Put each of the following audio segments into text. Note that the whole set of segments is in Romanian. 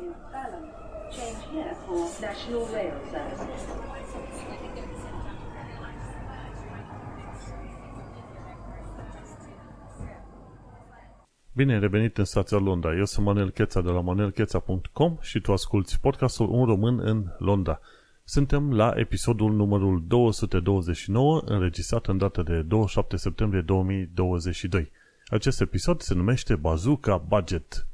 in Balham. Change here for National Rail Service. Bine ai revenit în stația Londra. Eu sunt Manel Cheța de la manelcheța.com și tu asculti podcastul Un Român în Londra. Suntem la episodul numărul 229, înregistrat în data de 27 septembrie 2022. Acest episod se numește Bazooka Budget.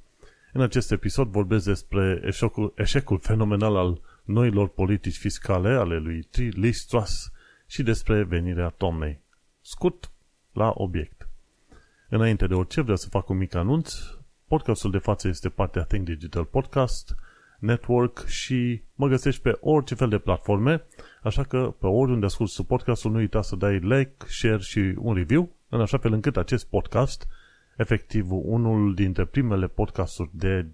În acest episod vorbesc despre eșecul, eșecul fenomenal al noilor politici fiscale ale lui Liz Truss și despre venirea toamnei. Scurt, la obiect. Înainte de orice, vreau să fac un mic anunț. Podcastul de față este partea Think Digital Podcast Network și mă găsești pe orice fel de platforme, așa că pe oriunde asculti podcastul nu uita să dai like, share și un review, în așa fel încât acest podcast, efectiv unul dintre primele podcasturi de,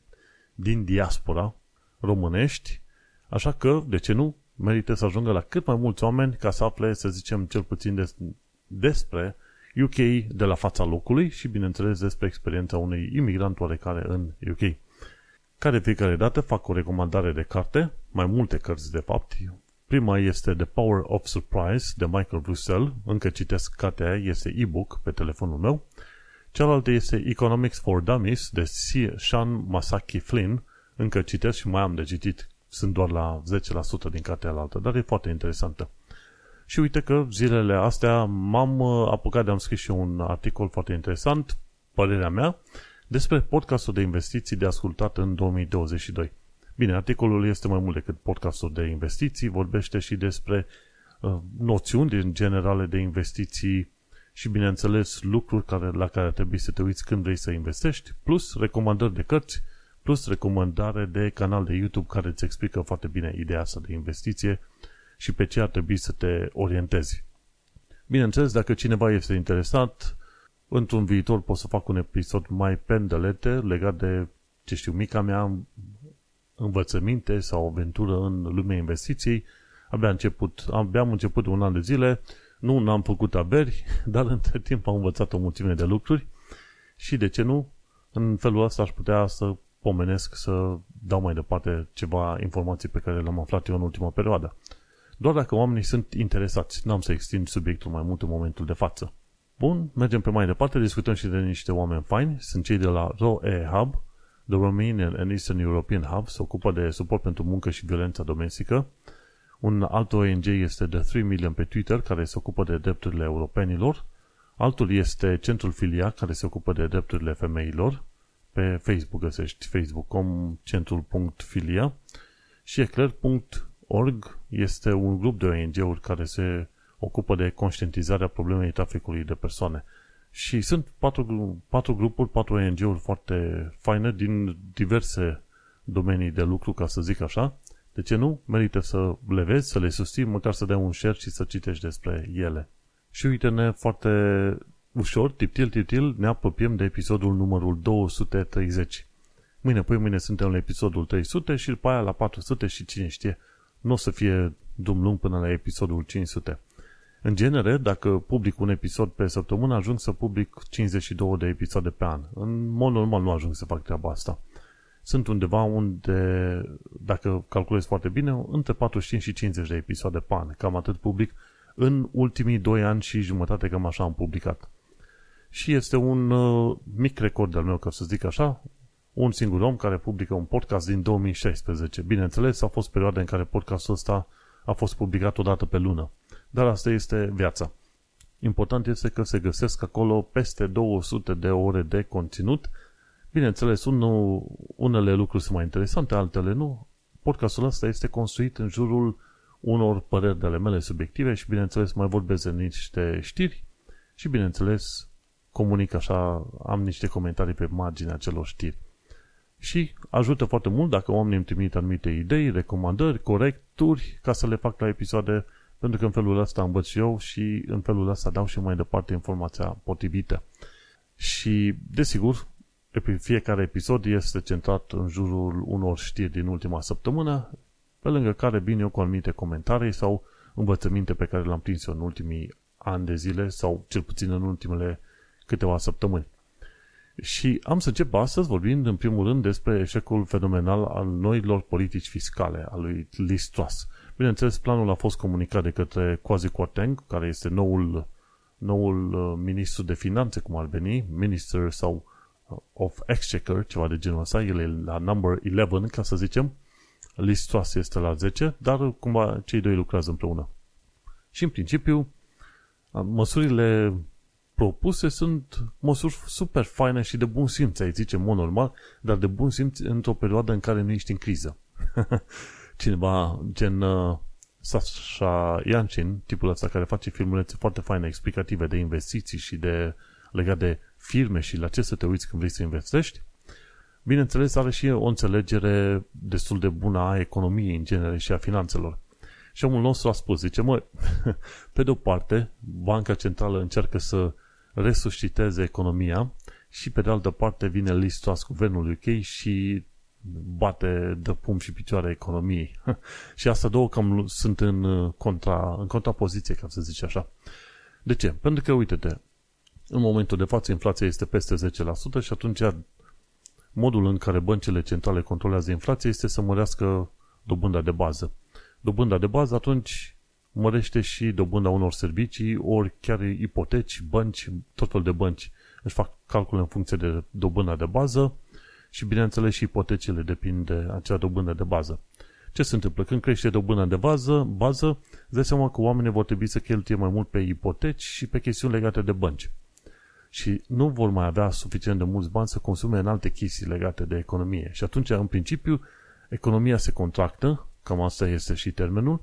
din diaspora românești, așa că, de ce nu, merită să ajungă la cât mai mulți oameni ca să afle, să zicem, cel puțin des, despre UK de la fața locului și, bineînțeles, despre experiența unui imigrant oarecare în UK. Care fiecare dată fac o recomandare de carte, mai multe cărți de fapt. Prima este The Power of Surprise de Michael Russell, încă citesc cartea aia, este e-book pe telefonul meu. Cealaltă este Economics for Dummies de Sean Masaki Flynn, încă citesc și mai am de citit, sunt doar la 10% din cartea altă, dar e foarte interesantă. Și uite că zilele astea m-am uh, apucat de am scris și un articol foarte interesant, părerea mea, despre podcastul de investiții de ascultat în 2022. Bine, articolul este mai mult decât podcastul de investiții, vorbește și despre uh, noțiuni din generale de investiții și, bineînțeles, lucruri care, la care trebuie să te uiți când vrei să investești, plus recomandări de cărți, plus recomandare de canal de YouTube care îți explică foarte bine ideea asta de investiție și pe ce ar trebui să te orientezi. Bineînțeles, dacă cineva este interesat, într-un viitor pot să fac un episod mai pendelete legat de, ce știu, mica mea învățăminte sau aventură în lumea investiției. Abia, început, abia am început un an de zile, nu n-am făcut aberi, dar între timp am învățat o mulțime de lucruri și, de ce nu, în felul ăsta aș putea să pomenesc, să dau mai departe ceva informații pe care le-am aflat eu în ultima perioadă. Doar dacă oamenii sunt interesați, n-am să extind subiectul mai mult în momentul de față. Bun, mergem pe mai departe, discutăm și de niște oameni faini. Sunt cei de la ROE Hub, The Romanian and Eastern European Hub, se ocupă de suport pentru muncă și violența domestică. Un alt ONG este The 3 Million pe Twitter, care se ocupă de drepturile europenilor. Altul este Centrul Filia, care se ocupă de drepturile femeilor. Pe Facebook găsești facebook.com centrul.filia și eclair.org este un grup de ONG-uri care se ocupă de conștientizarea problemei traficului de persoane. Și sunt patru, patru grupuri, patru ONG-uri foarte faine din diverse domenii de lucru, ca să zic așa. De ce nu? Merită să le vezi, să le susții, măcar să dai un share și să citești despre ele. Și uite-ne foarte ușor, tiptil, tiptil, ne apropiem de episodul numărul 230. Mâine, păi mâine suntem la episodul 300 și după aia la 400 și cine știe, nu o să fie drum lung până la episodul 500. În genere, dacă public un episod pe săptămână, ajung să public 52 de episoade pe an. În mod normal nu ajung să fac treaba asta. Sunt undeva unde, dacă calculez foarte bine, între 45 și 50 de episoade pe an. Cam atât public în ultimii 2 ani și jumătate, cam așa am publicat. Și este un uh, mic record al meu, ca să zic așa, un singur om care publică un podcast din 2016. Bineînțeles, a fost perioada în care podcastul ăsta a fost publicat o dată pe lună. Dar asta este viața. Important este că se găsesc acolo peste 200 de ore de conținut. Bineînțeles, unul, unele lucruri sunt mai interesante, altele nu. Podcastul ăsta este construit în jurul unor păreri de ale mele subiective și, bineînțeles, mai vorbesc de niște știri și, bineînțeles, comunic așa, am niște comentarii pe marginea celor știri. Și ajută foarte mult dacă oamenii îmi trimit anumite idei, recomandări, corecturi, ca să le fac la episoade pentru că în felul ăsta învăț și eu și în felul ăsta dau și mai departe informația potrivită. Și, desigur, fiecare episod este centrat în jurul unor știri din ultima săptămână, pe lângă care vin eu cu anumite comentarii sau învățăminte pe care le-am prins eu în ultimii ani de zile sau cel puțin în ultimele câteva săptămâni. Și am să încep astăzi vorbind în primul rând despre eșecul fenomenal al noilor politici fiscale, al lui Liz Truss. Bineînțeles, planul a fost comunicat de către Kwasi Kwarteng, care este noul, noul uh, ministru de finanțe, cum ar veni, minister sau uh, of Exchequer, ceva de genul ăsta, el e la number 11, ca să zicem, Liz Truss este la 10, dar cumva cei doi lucrează împreună. Și în principiu, măsurile propuse sunt măsuri super faine și de bun simț, ai zice, în mod normal, dar de bun simț într-o perioadă în care nu ești în criză. Cineva, gen uh, Sasha Yanchin, tipul ăsta care face filmulețe foarte faine, explicative de investiții și de legat de firme și la ce să te uiți când vrei să investești, bineînțeles are și o înțelegere destul de bună a economiei în genere și a finanțelor. Și omul nostru a spus, zice, mă, pe de o parte, Banca Centrală încearcă să resusciteze economia și pe de altă parte vine Liz Truss, guvernul UK și bate de pum și picioare economiei. și asta două cam sunt în, contra, în contrapoziție, ca să zici așa. De ce? Pentru că, uite-te, în momentul de față inflația este peste 10% și atunci modul în care băncile centrale controlează inflația este să mărească dobânda de bază. Dobânda de bază atunci mărește și dobânda unor servicii, ori chiar ipoteci, bănci, tot fel de bănci își fac calcule în funcție de dobânda de bază și bineînțeles și ipotecile depind de acea dobândă de bază. Ce se întâmplă? Când crește dobânda de bază, bază, îți dai seama că oamenii vor trebui să cheltuie mai mult pe ipoteci și pe chestiuni legate de bănci. Și nu vor mai avea suficient de mulți bani să consume în alte chestii legate de economie. Și atunci, în principiu, economia se contractă, cam asta este și termenul,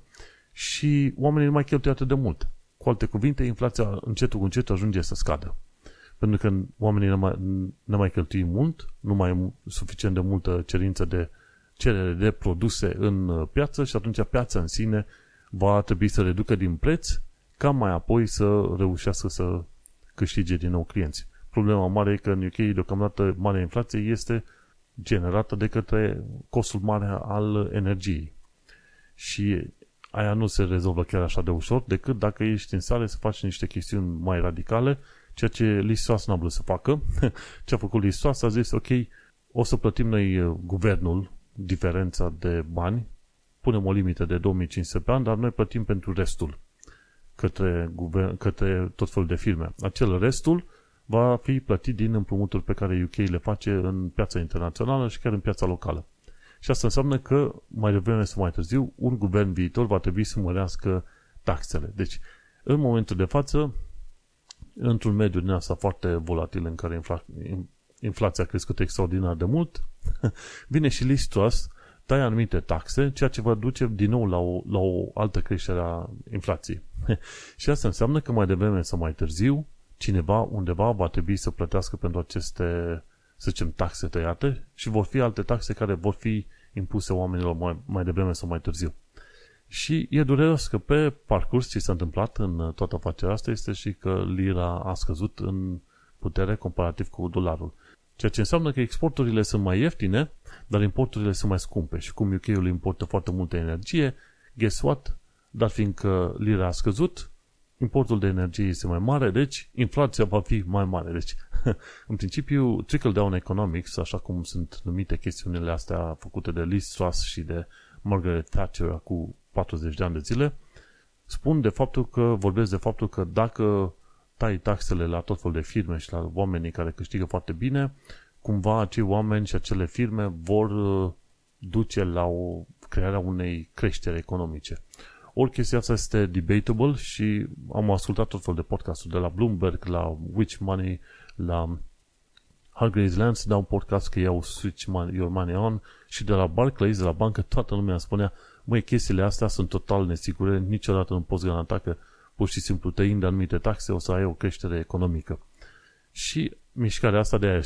și oamenii nu mai cheltuie atât de mult. Cu alte cuvinte, inflația încetul cu încet ajunge să scadă. Pentru că oamenii nu mai, nu mai cheltui mult, nu mai e suficient de multă cerință de cerere de produse în uh, piață și atunci piața în sine va trebui să reducă din preț ca mai apoi să reușească să câștige din nou clienți. Problema mare e că în UK deocamdată marea inflație este generată de către costul mare al energiei. Și aia nu se rezolvă chiar așa de ușor, decât dacă ești în stare să faci niște chestiuni mai radicale, ceea ce Lisoas n-a vrut să facă. Ce a făcut Lisoas a zis, ok, o să plătim noi uh, guvernul diferența de bani, punem o limită de 2500 pe an, dar noi plătim pentru restul către, guvern, către tot felul de firme. Acel restul va fi plătit din împrumuturi pe care UK le face în piața internațională și chiar în piața locală. Și asta înseamnă că mai devreme sau mai târziu un guvern viitor va trebui să mărească taxele. Deci, în momentul de față, într-un mediu din asta foarte volatil în care infla- inflația a crescut extraordinar de mult, vine și Liz Truss, tai anumite taxe, ceea ce va duce din nou la o, la o altă creștere a inflației. și asta înseamnă că mai devreme sau mai târziu, cineva undeva va trebui să plătească pentru aceste, să zicem, taxe tăiate și vor fi alte taxe care vor fi impuse oamenilor mai, mai devreme sau mai târziu. Și e dureros că pe parcurs ce s-a întâmplat în toată afacerea asta este și că lira a scăzut în putere comparativ cu dolarul. Ceea ce înseamnă că exporturile sunt mai ieftine, dar importurile sunt mai scumpe. Și cum UK-ul importă foarte multă energie, guess what? Dar fiindcă lira a scăzut, importul de energie este mai mare, deci inflația va fi mai mare. Deci, în principiu, trickle-down economics, așa cum sunt numite chestiunile astea făcute de Liz Truss și de Margaret Thatcher cu 40 de ani de zile, spun de faptul că, vorbesc de faptul că dacă tai taxele la tot fel de firme și la oamenii care câștigă foarte bine, cumva acei oameni și acele firme vor uh, duce la o crearea unei creștere economice. Ori chestia asta este debatable și am ascultat tot fel de podcasturi de la Bloomberg, la Which Money, la Hargreaves Lance dau un podcast că iau Switch Your Money On și de la Barclays, de la bancă, toată lumea spunea măi, chestiile astea sunt total nesigure, niciodată nu poți garanta că pur și simplu tăind anumite taxe o să ai o creștere economică. Și mișcarea asta de aia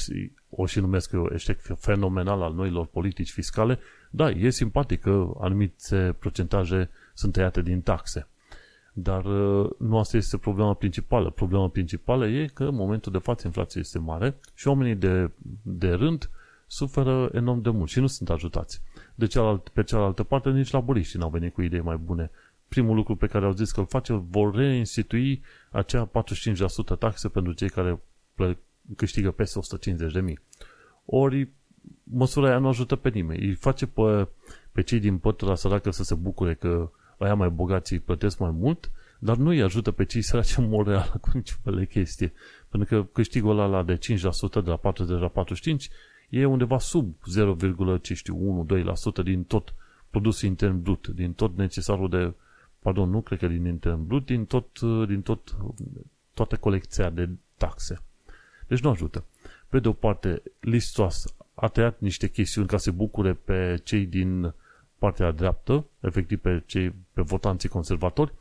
o și numesc eu eșec fenomenal al noilor politici fiscale, da, e simpatic că anumite procentaje sunt tăiate din taxe. Dar uh, nu asta este problema principală. Problema principală e că în momentul de față inflația este mare și oamenii de, de rând suferă enorm de mult și nu sunt ajutați. De cealaltă, pe cealaltă parte, nici laburiștii n-au venit cu idei mai bune. Primul lucru pe care au zis că îl face, vor reinstitui acea 45% taxe pentru cei care câștigă peste 150 de mii. Ori măsura aia nu ajută pe nimeni. Îi face pe, pe cei din pătura săracă să se bucure că aia mai bogați îi plătesc mai mult, dar nu îi ajută pe cei săraci în mod real cu niciun fel de chestie. Pentru că câștigul ăla de 5% de la 40 la 45 e undeva sub 0,1-2% din tot produsul intern brut, din tot necesarul de, pardon, nu cred că din intern brut, din tot, din tot, toată colecția de taxe. Deci nu ajută. Pe de o parte, Listos a tăiat niște chestiuni ca să bucure pe cei din partea dreaptă, efectiv pe cei pe votanții conservatori,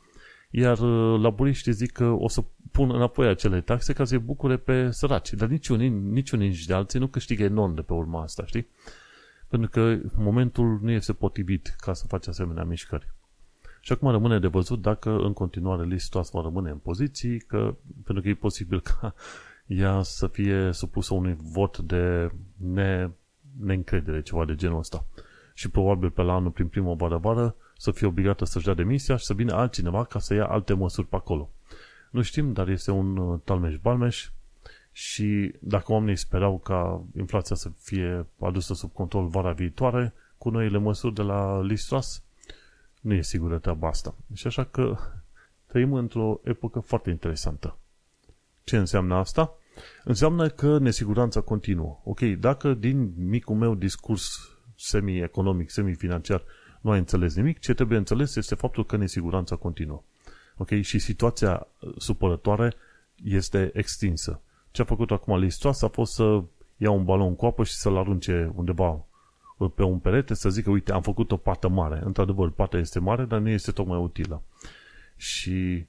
iar uh, laburiștii zic că o să pun înapoi acele taxe ca să-i bucure pe săraci. Dar niciunii, niciunii nici de alții nu câștigă enorm de pe urma asta, știi? Pentru că momentul nu este potrivit ca să faci asemenea mișcări. Și acum rămâne de văzut dacă în continuare listul va rămâne în poziții, că, pentru că e posibil ca ea să fie supusă unui vot de ne, neîncredere, ceva de genul ăsta. Și probabil pe la anul, prin primăvară-vară, să fie obligată să-și dea demisia și să vină altcineva ca să ia alte măsuri pe acolo. Nu știm, dar este un uh, talmeș-balmeș și dacă oamenii sperau ca inflația să fie adusă sub control vara viitoare, cu noile măsuri de la Listras, nu e sigură treaba asta. Și așa că trăim într-o epocă foarte interesantă. Ce înseamnă asta? Înseamnă că nesiguranța continuă. Ok, dacă din micul meu discurs semi-economic, semi-financiar, nu ai înțeles nimic, ce trebuie înțeles este faptul că nesiguranța continuă. Ok, și situația supărătoare este extinsă. Ce a făcut acum Listos a fost să ia un balon cu apă și să-l arunce undeva pe un perete, să zică, uite, am făcut o pată mare. Într-adevăr, pata este mare, dar nu este tocmai utilă. Și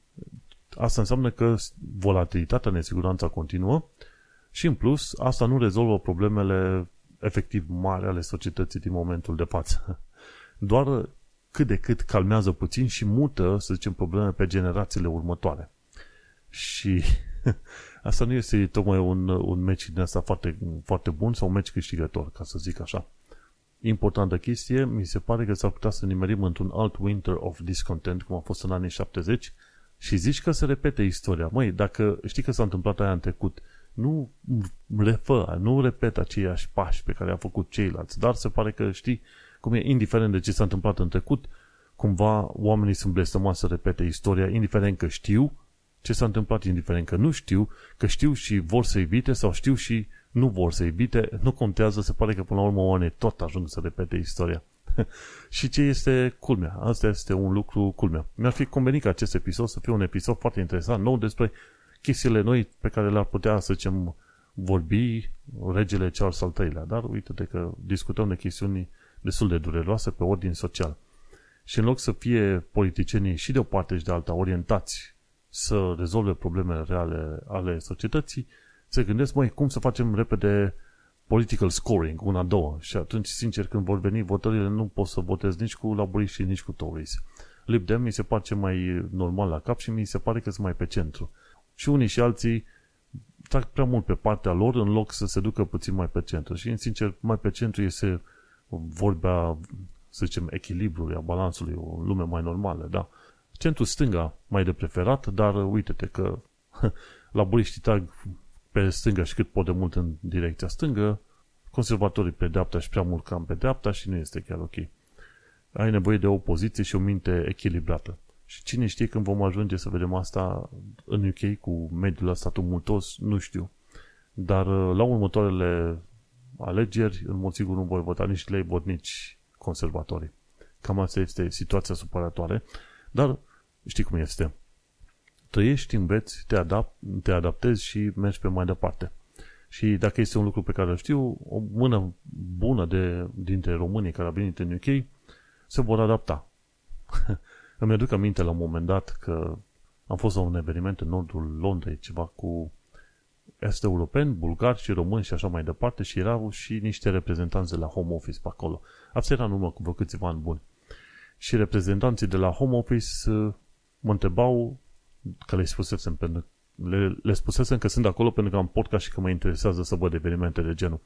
asta înseamnă că volatilitatea, nesiguranța continuă și în plus, asta nu rezolvă problemele efectiv mari ale societății din momentul de față. Doar cât de cât calmează puțin și mută, să zicem, probleme pe generațiile următoare. Și asta nu este tocmai un, un meci din asta foarte, foarte bun sau un meci câștigător, ca să zic așa. Importantă chestie, mi se pare că s-ar putea să nimerim într-un alt winter of discontent, cum a fost în anii 70, și zici că se repete istoria. Măi, dacă știi că s-a întâmplat aia în trecut, nu refă, nu repet aceiași pași pe care a făcut ceilalți, dar se pare că știi cum e, indiferent de ce s-a întâmplat în trecut, cumva oamenii sunt blestemați să repete istoria, indiferent că știu ce s-a întâmplat, indiferent că nu știu, că știu și vor să evite sau știu și nu vor să evite, nu contează, se pare că până la urmă oamenii tot ajung să repete istoria. și ce este culmea? Asta este un lucru culmea. Mi-ar fi convenit ca acest episod să fie un episod foarte interesant, nou despre chestiile noi pe care le-ar putea, să zicem, vorbi regele Charles al III-lea. Dar uite-te că discutăm de chestiuni destul de dureroase pe ordin social. Și în loc să fie politicienii și de o parte și de alta orientați să rezolve problemele reale ale societății, se gândesc, măi, cum să facem repede political scoring, una, două. Și atunci, sincer, când vor veni votările, nu pot să votez nici cu laburiști și nici cu Tories. Lib Dem mi se pare mai normal la cap și mi se pare că sunt mai pe centru. Și unii și alții trag prea mult pe partea lor în loc să se ducă puțin mai pe centru. Și, sincer, mai pe centru este vorbea, să zicem, echilibrului, a balansului, o lume mai normală, da. Centrul stânga mai de preferat, dar uite-te că laburiștii trag pe stânga și cât pot de mult în direcția stângă, conservatorii pe dreapta și prea mult cam pe dreapta și nu este chiar ok. Ai nevoie de o poziție și o minte echilibrată. Și cine știe când vom ajunge să vedem asta în UK cu mediul ăsta tumultos, nu știu. Dar la următoarele alegeri, în mod sigur nu voi vota nici Labour, nici conservatorii. Cam asta este situația supărătoare. Dar știi cum este. Trăiești, înveți, te, adapt, te adaptezi și mergi pe mai departe. Și dacă este un lucru pe care îl știu, o mână bună de, dintre românii care au venit în UK se vor adapta. Îmi aduc aminte la un moment dat că am fost la un eveniment în nordul Londrei, ceva cu est europeni, bulgari și români și așa mai departe și erau și niște reprezentanți de la Home Office pe acolo. Asta era în urmă cu vreo câțiva ani buni. Și reprezentanții de la Home Office uh, mă întrebau, că le spusesem, pentru, le, le spusesem că sunt acolo pentru că am podcast și că mă interesează să văd evenimente de genul.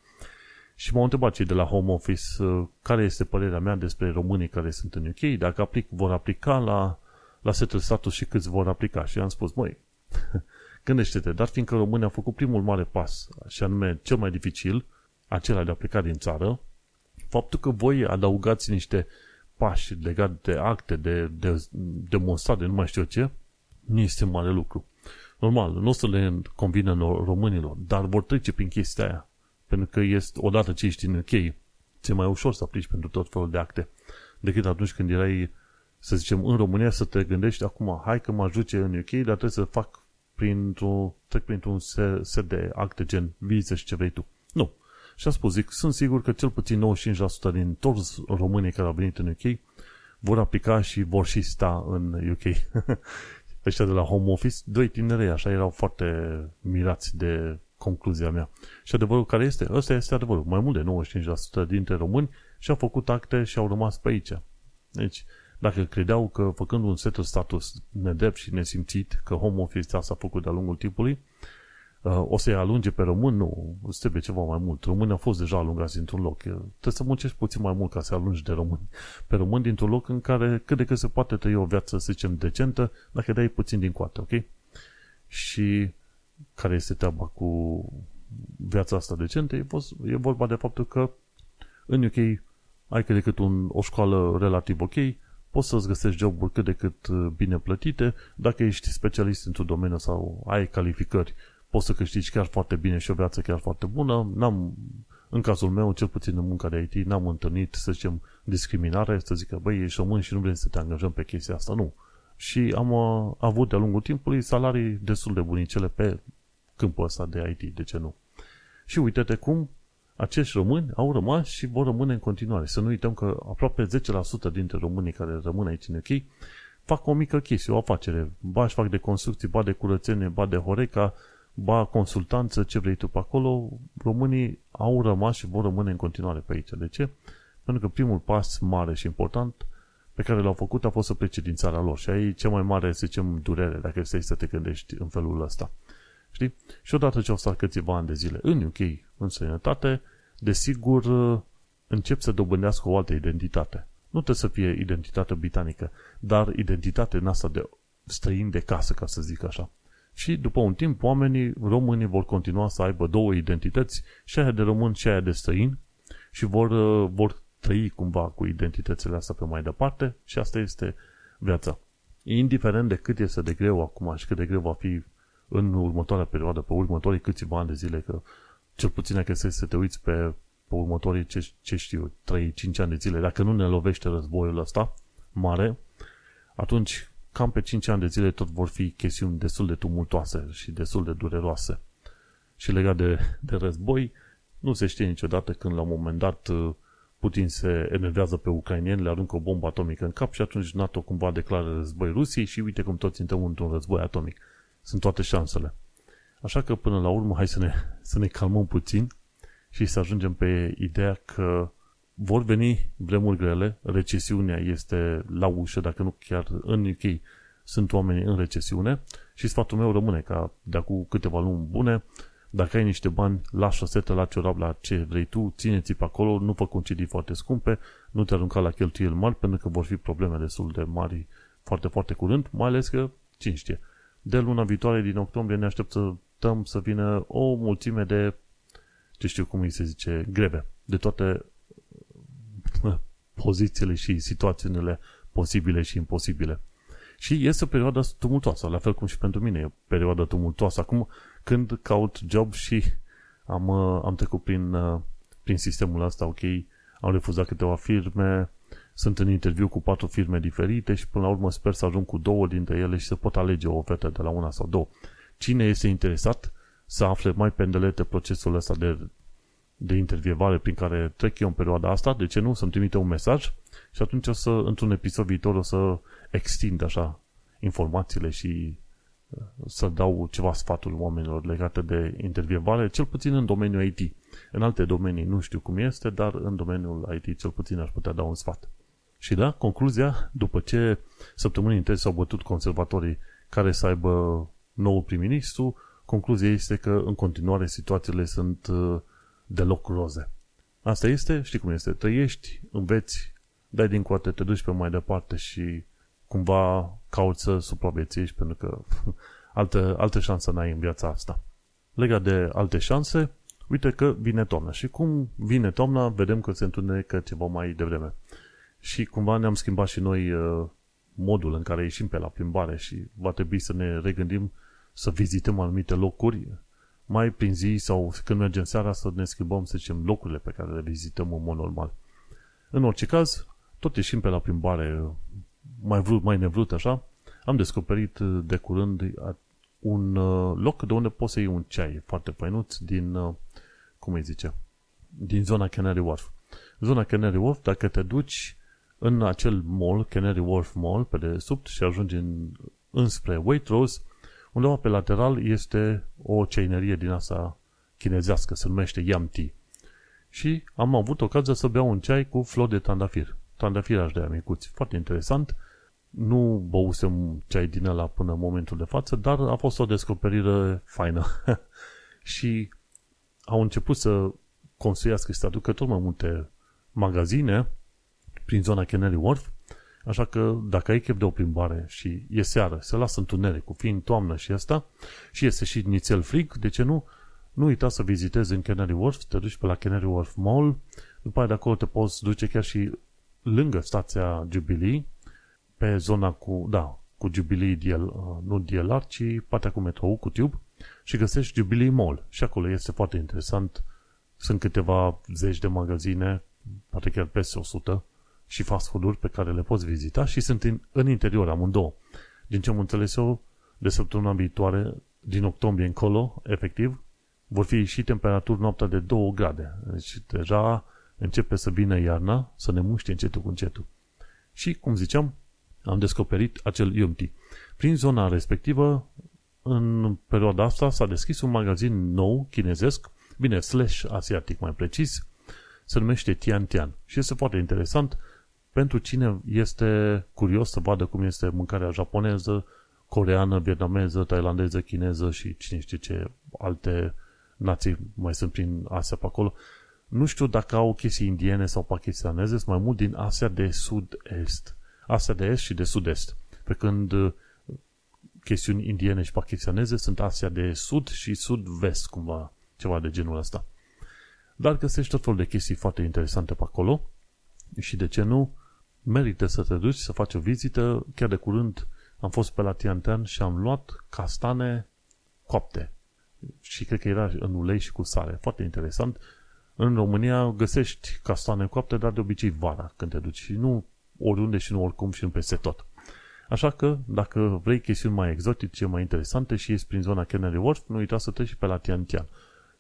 Și m-au întrebat cei de la Home Office uh, care este părerea mea despre românii care sunt în UK, dacă aplic, vor aplica la, la setul status și câți vor aplica. Și am spus, măi, Gândește-te, dar fiindcă România a făcut primul mare pas, și anume cel mai dificil, acela de a pleca din țară, faptul că voi adăugați niște pași legate de acte, de, de demonstrare, de nu mai știu ce, nu este mare lucru. Normal, nu o să le convină românilor, dar vor trece prin chestia aia. Pentru că este, odată ce ești în UK, ți mai ușor să aplici pentru tot felul de acte decât atunci când erai, să zicem, în România să te gândești acum, hai că mă ajute în UK, dar trebuie să fac printr-un, trec printr-un set de acte gen vize și ce vrei tu. Nu. Și am spus, zic, sunt sigur că cel puțin 95% din toți românii care au venit în UK vor aplica și vor și sta în UK. Ăștia de la home office, doi tinerei, așa, erau foarte mirați de concluzia mea. Și adevărul care este? Ăsta este adevărul. Mai mult de 95% dintre români și-au făcut acte și au rămas pe aici. Deci, dacă credeau că făcând un set status nedrept și nesimțit, că home office s-a făcut de-a lungul timpului, uh, o să-i alunge pe român? Nu, îți trebuie ceva mai mult. Românii au fost deja alungați într-un loc. Trebuie să muncești puțin mai mult ca să alungi de români. Pe român dintr-un loc în care cât de cât se poate trăi o viață, să zicem, decentă, dacă dai puțin din coate, ok? Și care este treaba cu viața asta decentă? E, e vorba de faptul că în UK ai cât de cât un, o școală relativ ok, poți să-ți găsești joburi cât de cât uh, bine plătite, dacă ești specialist într-un domeniu sau ai calificări, poți să câștigi chiar foarte bine și o viață chiar foarte bună. N-am, în cazul meu, cel puțin în munca de IT, n-am întâlnit, să zicem, discriminare, să zică, băi, ești român și nu vrem să te angajăm pe chestia asta. Nu. Și am uh, avut de-a lungul timpului salarii destul de bunicele pe câmpul ăsta de IT, de ce nu? Și uite-te cum acești români au rămas și vor rămâne în continuare. Să nu uităm că aproape 10% dintre românii care rămân aici în UK fac o mică chestie, o afacere. Ba își fac de construcții, ba de curățenie, ba de horeca, ba consultanță, ce vrei tu pe acolo. Românii au rămas și vor rămâne în continuare pe aici. De ce? Pentru că primul pas mare și important pe care l-au făcut a fost să plece din țara lor. Și aici cea mai mare, să zicem, durere, dacă stai să te gândești în felul ăsta. Știi? Și odată ce au stat câțiva ani de zile în UK, în sănătate, desigur încep să dobândească o altă identitate. Nu trebuie să fie identitate britanică, dar identitate în asta de străin de casă, ca să zic așa. Și după un timp, oamenii români vor continua să aibă două identități, și aia de român și aia de străin, și vor, vor trăi cumva cu identitățile astea pe mai departe și asta este viața. Indiferent de cât este de greu acum și cât de greu va fi în următoarea perioadă, pe următorii câțiva ani de zile, că cel puțin dacă să, să te uiți pe, pe următorii, ce, ce știu, 3-5 ani de zile, dacă nu ne lovește războiul ăsta mare, atunci cam pe 5 ani de zile tot vor fi chestiuni destul de tumultoase și destul de dureroase. Și legat de, de război, nu se știe niciodată când la un moment dat Putin se enervează pe ucrainieni, le aruncă o bombă atomică în cap și atunci NATO cumva declară război Rusiei și uite cum toți intrăm într-un război atomic. Sunt toate șansele. Așa că până la urmă hai să ne, să ne calmăm puțin și să ajungem pe ideea că vor veni vremuri grele, recesiunea este la ușă, dacă nu chiar în UK sunt oameni în recesiune și sfatul meu rămâne ca de acum câteva luni bune, dacă ai niște bani, la șosetă, la ciorap, la ce vrei tu, ține-ți pe acolo, nu fă concedii foarte scumpe, nu te arunca la cheltuieli mari, pentru că vor fi probleme destul de mari foarte, foarte curând, mai ales că, cine știe, de luna viitoare, din octombrie, ne așteptăm să vină o mulțime de, ce știu cum îi se zice, greve, de toate pozițiile și situațiile posibile și imposibile. Și este o perioadă tumultoasă, la fel cum și pentru mine e o perioadă tumultoasă. Acum, când caut job și am, uh, am trecut prin, uh, prin sistemul ăsta, ok, am refuzat câteva firme, sunt în interviu cu patru firme diferite și până la urmă sper să ajung cu două dintre ele și să pot alege o ofertă de la una sau două. Cine este interesat să afle mai pendelete procesul ăsta de, de intervievare prin care trec eu în perioada asta, de ce nu, să-mi trimite un mesaj și atunci o să, într-un episod viitor, o să extind așa informațiile și uh, să dau ceva sfaturi oamenilor legate de intervievare, cel puțin în domeniul IT. În alte domenii nu știu cum este, dar în domeniul IT cel puțin aș putea da un sfat. Și da, concluzia, după ce săptămânii întregi s-au bătut conservatorii care să aibă nou prim-ministru, concluzia este că în continuare situațiile sunt uh, deloc roze. Asta este, știi cum este, trăiești, înveți, dai din coate, te duci pe mai departe și cumva cauți să supraviețuiești pentru că Altă, alte șanse n-ai în viața asta. Legat de alte șanse, uite că vine toamna. Și cum vine toamna, vedem că se întunecă ceva mai devreme. Și cumva ne-am schimbat și noi uh, modul în care ieșim pe la plimbare și va trebui să ne regândim să vizităm anumite locuri mai prin zi sau când mergem seara să ne schimbăm, să zicem, locurile pe care le vizităm în mod normal. În orice caz, tot ieșim pe la plimbare, mai vrut, mai nevrut așa, am descoperit de curând un uh, loc de unde poți să iei un ceai foarte păinuț din, uh, cum îi zice, din zona Canary Wharf. Zona Canary Wharf, dacă te duci în acel mall, Canary Wharf Mall, pe desubt și ajungi în, înspre Waitrose, undeva pe lateral este o ceinerie din asta chinezească, se numește Yam Tea. Și am avut ocazia să beau un ceai cu flori de trandafir. Trandafiraș de amicuți. Foarte interesant. Nu băusem ceai din ăla până în momentul de față, dar a fost o descoperire faină. și au început să construiască și să aducă tot mai multe magazine prin zona Canary Wharf, așa că dacă ai chef de o plimbare și e seară, se lasă întuneric, cu fiind toamnă și asta, și este și nițel frig, de ce nu? Nu uita să vizitezi în Canary Wharf, te duci pe la Canary Wharf Mall, după aia de acolo te poți duce chiar și lângă stația Jubilee, pe zona cu, da, cu Jubilee DL, uh, nu DLR, ci partea cu metrou, cu tube, și găsești Jubilee Mall. Și acolo este foarte interesant. Sunt câteva zeci de magazine, poate chiar peste 100, și fast food-uri pe care le poți vizita și sunt în, în interior amândouă. Din ce am înțeles eu, de săptămâna viitoare, din octombrie încolo, efectiv, vor fi și temperaturi noaptea de 2 grade. Deci deja începe să vină iarna, să ne muște încetul cu încetul. Și, cum ziceam, am descoperit acel Yumti. Prin zona respectivă, în perioada asta s-a deschis un magazin nou, chinezesc, bine, slash asiatic mai precis, se numește Tian Tian. Și este foarte interesant pentru cine este curios să vadă cum este mâncarea japoneză, coreană, vietnameză, tailandeză, chineză și cine știe ce alte nații mai sunt prin Asia pe acolo. Nu știu dacă au chestii indiene sau pakistaneze, sunt mai mult din Asia de sud-est. Asia de est și de sud-est. Pe când uh, chestiuni indiene și pakistaneze sunt Asia de sud și sud-vest, cumva, ceva de genul ăsta. Dar găsești tot felul de chestii foarte interesante pe acolo și de ce nu, merită să te duci să faci o vizită. Chiar de curând am fost pe la Tiantan și am luat castane coapte. Și cred că era în ulei și cu sare. Foarte interesant. În România găsești castane coapte, dar de obicei vara când te duci. Și nu oriunde și nu oricum și nu peste tot. Așa că, dacă vrei chestiuni mai exotice, mai interesante și ești prin zona Canary Wharf, nu uita să treci pe la Tiantian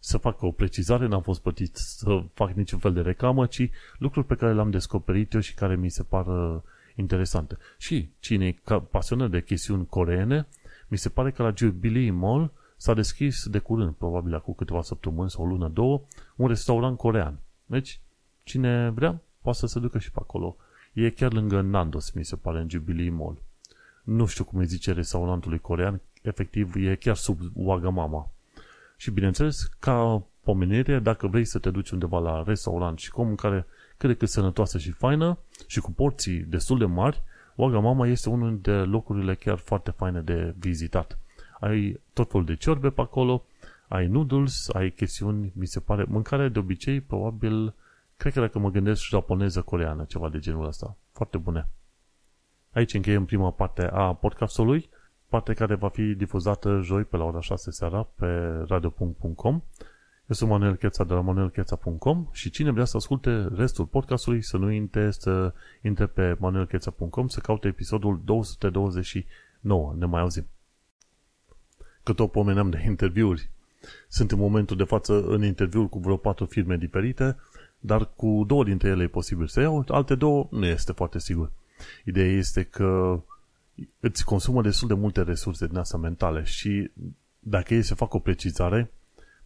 să fac o precizare, n-am fost plătit să fac niciun fel de reclamă, ci lucruri pe care le-am descoperit eu și care mi se par uh, interesante. Și cine e pasionat de chestiuni coreene, mi se pare că la Jubilee Mall s-a deschis de curând, probabil acum câteva săptămâni sau o lună, două, un restaurant corean. Deci, cine vrea, poate să se ducă și pe acolo. E chiar lângă Nandos, mi se pare, în Jubilee Mall. Nu știu cum îi zice restaurantului corean, efectiv e chiar sub Wagamama. Și bineînțeles, ca pomenire, dacă vrei să te duci undeva la restaurant și cu o mâncare cât de cât sănătoasă și faină și cu porții destul de mari, Wagamama este unul dintre locurile chiar foarte faine de vizitat. Ai tot felul de ciorbe pe acolo, ai noodles, ai chestiuni, mi se pare, mâncare de obicei, probabil, cred că dacă mă gândesc japoneză, coreană, ceva de genul ăsta. Foarte bune. Aici încheiem prima parte a podcastului parte care va fi difuzată joi pe la ora 6 seara pe radio.com. Eu sunt Manuel Cheța de la manuelcheța.com și cine vrea să asculte restul podcastului să nu intre, să intre pe manuelcheța.com să caute episodul 229. Ne mai auzim. Că tot pomeneam de interviuri. Sunt în momentul de față în interviuri cu vreo patru firme diferite, dar cu două dintre ele e posibil să iau, alte două nu este foarte sigur. Ideea este că îți consumă destul de multe resurse din asta mentale și dacă ei să fac o precizare,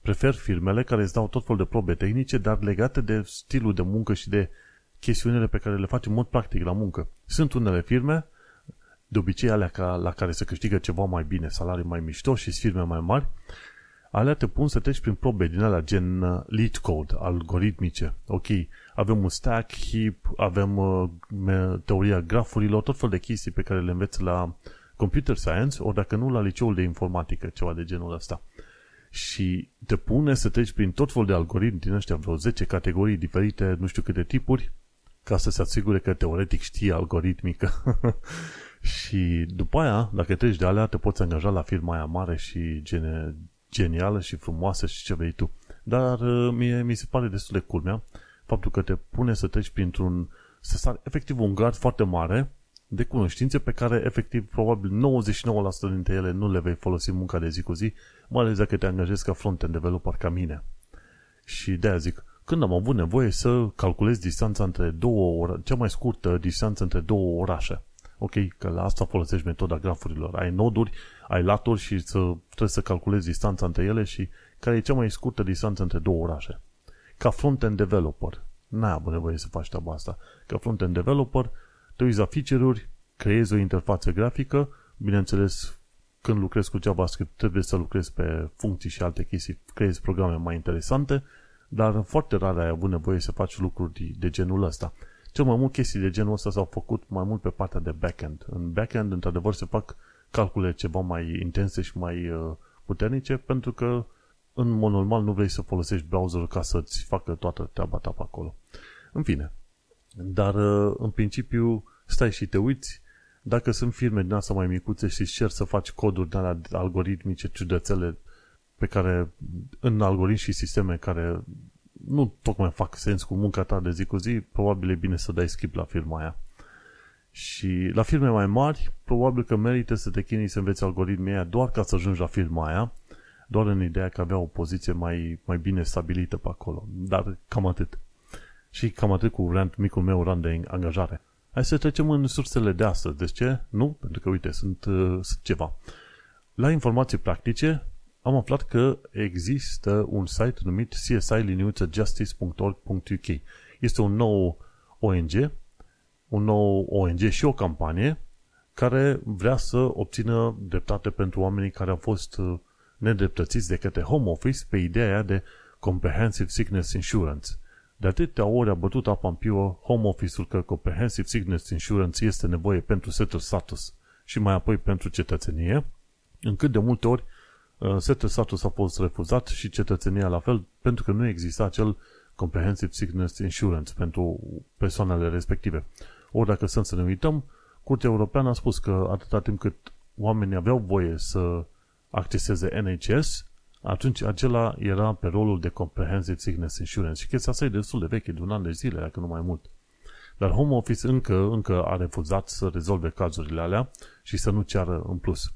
prefer firmele care îți dau tot felul de probe tehnice, dar legate de stilul de muncă și de chestiunile pe care le faci în mod practic la muncă. Sunt unele firme, de obicei alea ca, la care se câștigă ceva mai bine, salarii mai mișto și firme mai mari, alea te pun să treci prin probe din alea, gen uh, lead code, algoritmice. Ok, avem un stack, heap, avem uh, teoria grafurilor, tot fel de chestii pe care le înveți la computer science, ori dacă nu la liceul de informatică, ceva de genul ăsta. Și te pune să treci prin tot felul de algoritmi din ăștia, vreo 10 categorii diferite, nu știu câte tipuri, ca să se asigure că teoretic știi algoritmică. și după aia, dacă treci de alea, te poți angaja la firma aia mare și gene, genială și frumoasă și ce vrei tu. Dar uh, mie mi se pare destul de culmea faptul că te pune să treci printr-un, să sar efectiv un gard foarte mare de cunoștințe pe care efectiv probabil 99% dintre ele nu le vei folosi în munca de zi cu zi, mai ales dacă te angajezi ca front-end developer ca mine. Și de-aia zic, când am avut nevoie să calculez distanța între două ora, cea mai scurtă distanță între două orașe. Ok, că la asta folosești metoda grafurilor. Ai noduri, ai laturi și să, trebuie să calculezi distanța între ele și care e cea mai scurtă distanță între două orașe. Ca front-end developer, n-ai avut nevoie să faci treaba asta. Ca front-end developer, te uiți la feature-uri, creezi o interfață grafică, bineînțeles, când lucrezi cu JavaScript trebuie să lucrezi pe funcții și alte chestii, creezi programe mai interesante, dar foarte rar ai avut nevoie să faci lucruri de genul ăsta. Cel mai mult chestii de genul ăsta s-au făcut mai mult pe partea de backend. În backend, într-adevăr, se fac calcule ceva mai intense și mai uh, puternice, pentru că în mod normal nu vrei să folosești browserul ca să-ți facă toată treaba ta pe acolo. În fine. Dar, uh, în principiu, stai și te uiți dacă sunt firme din asta mai micuțe și cer să faci coduri de algoritmice ciudățele pe care, în algoritmi și sisteme care nu tocmai fac sens cu munca ta de zi cu zi, probabil e bine să dai skip la firma aia. Și la firme mai mari, probabil că merită să te chinui să înveți algoritmii aia doar ca să ajungi la firma aia, doar în ideea că avea o poziție mai, mai bine stabilită pe acolo. Dar cam atât. Și cam atât cu rant, micul meu rand de angajare. Hai să trecem în sursele de astăzi. De ce? Nu? Pentru că, uite, sunt, uh, sunt ceva. La informații practice, am aflat că există un site numit csi-justice.org.uk. Este un nou ONG, un nou ONG și o campanie care vrea să obțină dreptate pentru oamenii care au fost uh, nedreptățiți de către Home Office pe ideea de Comprehensive Sickness Insurance. De atâtea ori a bătut apa în piuă Home Office-ul că Comprehensive Sickness Insurance este nevoie pentru setul status și mai apoi pentru cetățenie, încât de multe ori uh, setul status a fost refuzat și cetățenia la fel, pentru că nu exista acel Comprehensive Sickness Insurance pentru persoanele respective. Ori dacă să ne uităm, Curtea Europeană a spus că atâta timp cât oamenii aveau voie să acceseze NHS, atunci acela era pe rolul de Comprehensive Sickness Insurance și chestia asta e destul de veche, de un an de zile, dacă nu mai mult. Dar Home Office încă, încă a refuzat să rezolve cazurile alea și să nu ceară în plus.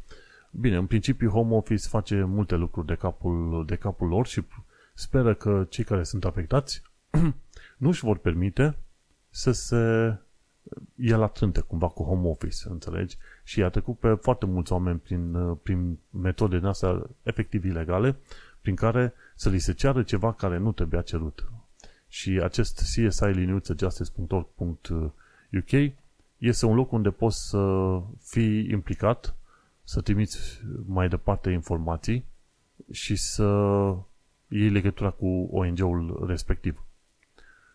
Bine, în principiu Home Office face multe lucruri de capul, de capul lor și speră că cei care sunt afectați nu își vor permite să se ia la trânte cumva cu home office, înțelegi? Și a trecut pe foarte mulți oameni prin, uh, prin metode din astea efectiv ilegale, prin care să li se ceară ceva care nu trebuia cerut. Și acest CSI liniuțejustice.org.uk este un loc unde poți să fii implicat, să trimiți mai departe informații și să iei legătura cu ONG-ul respectiv.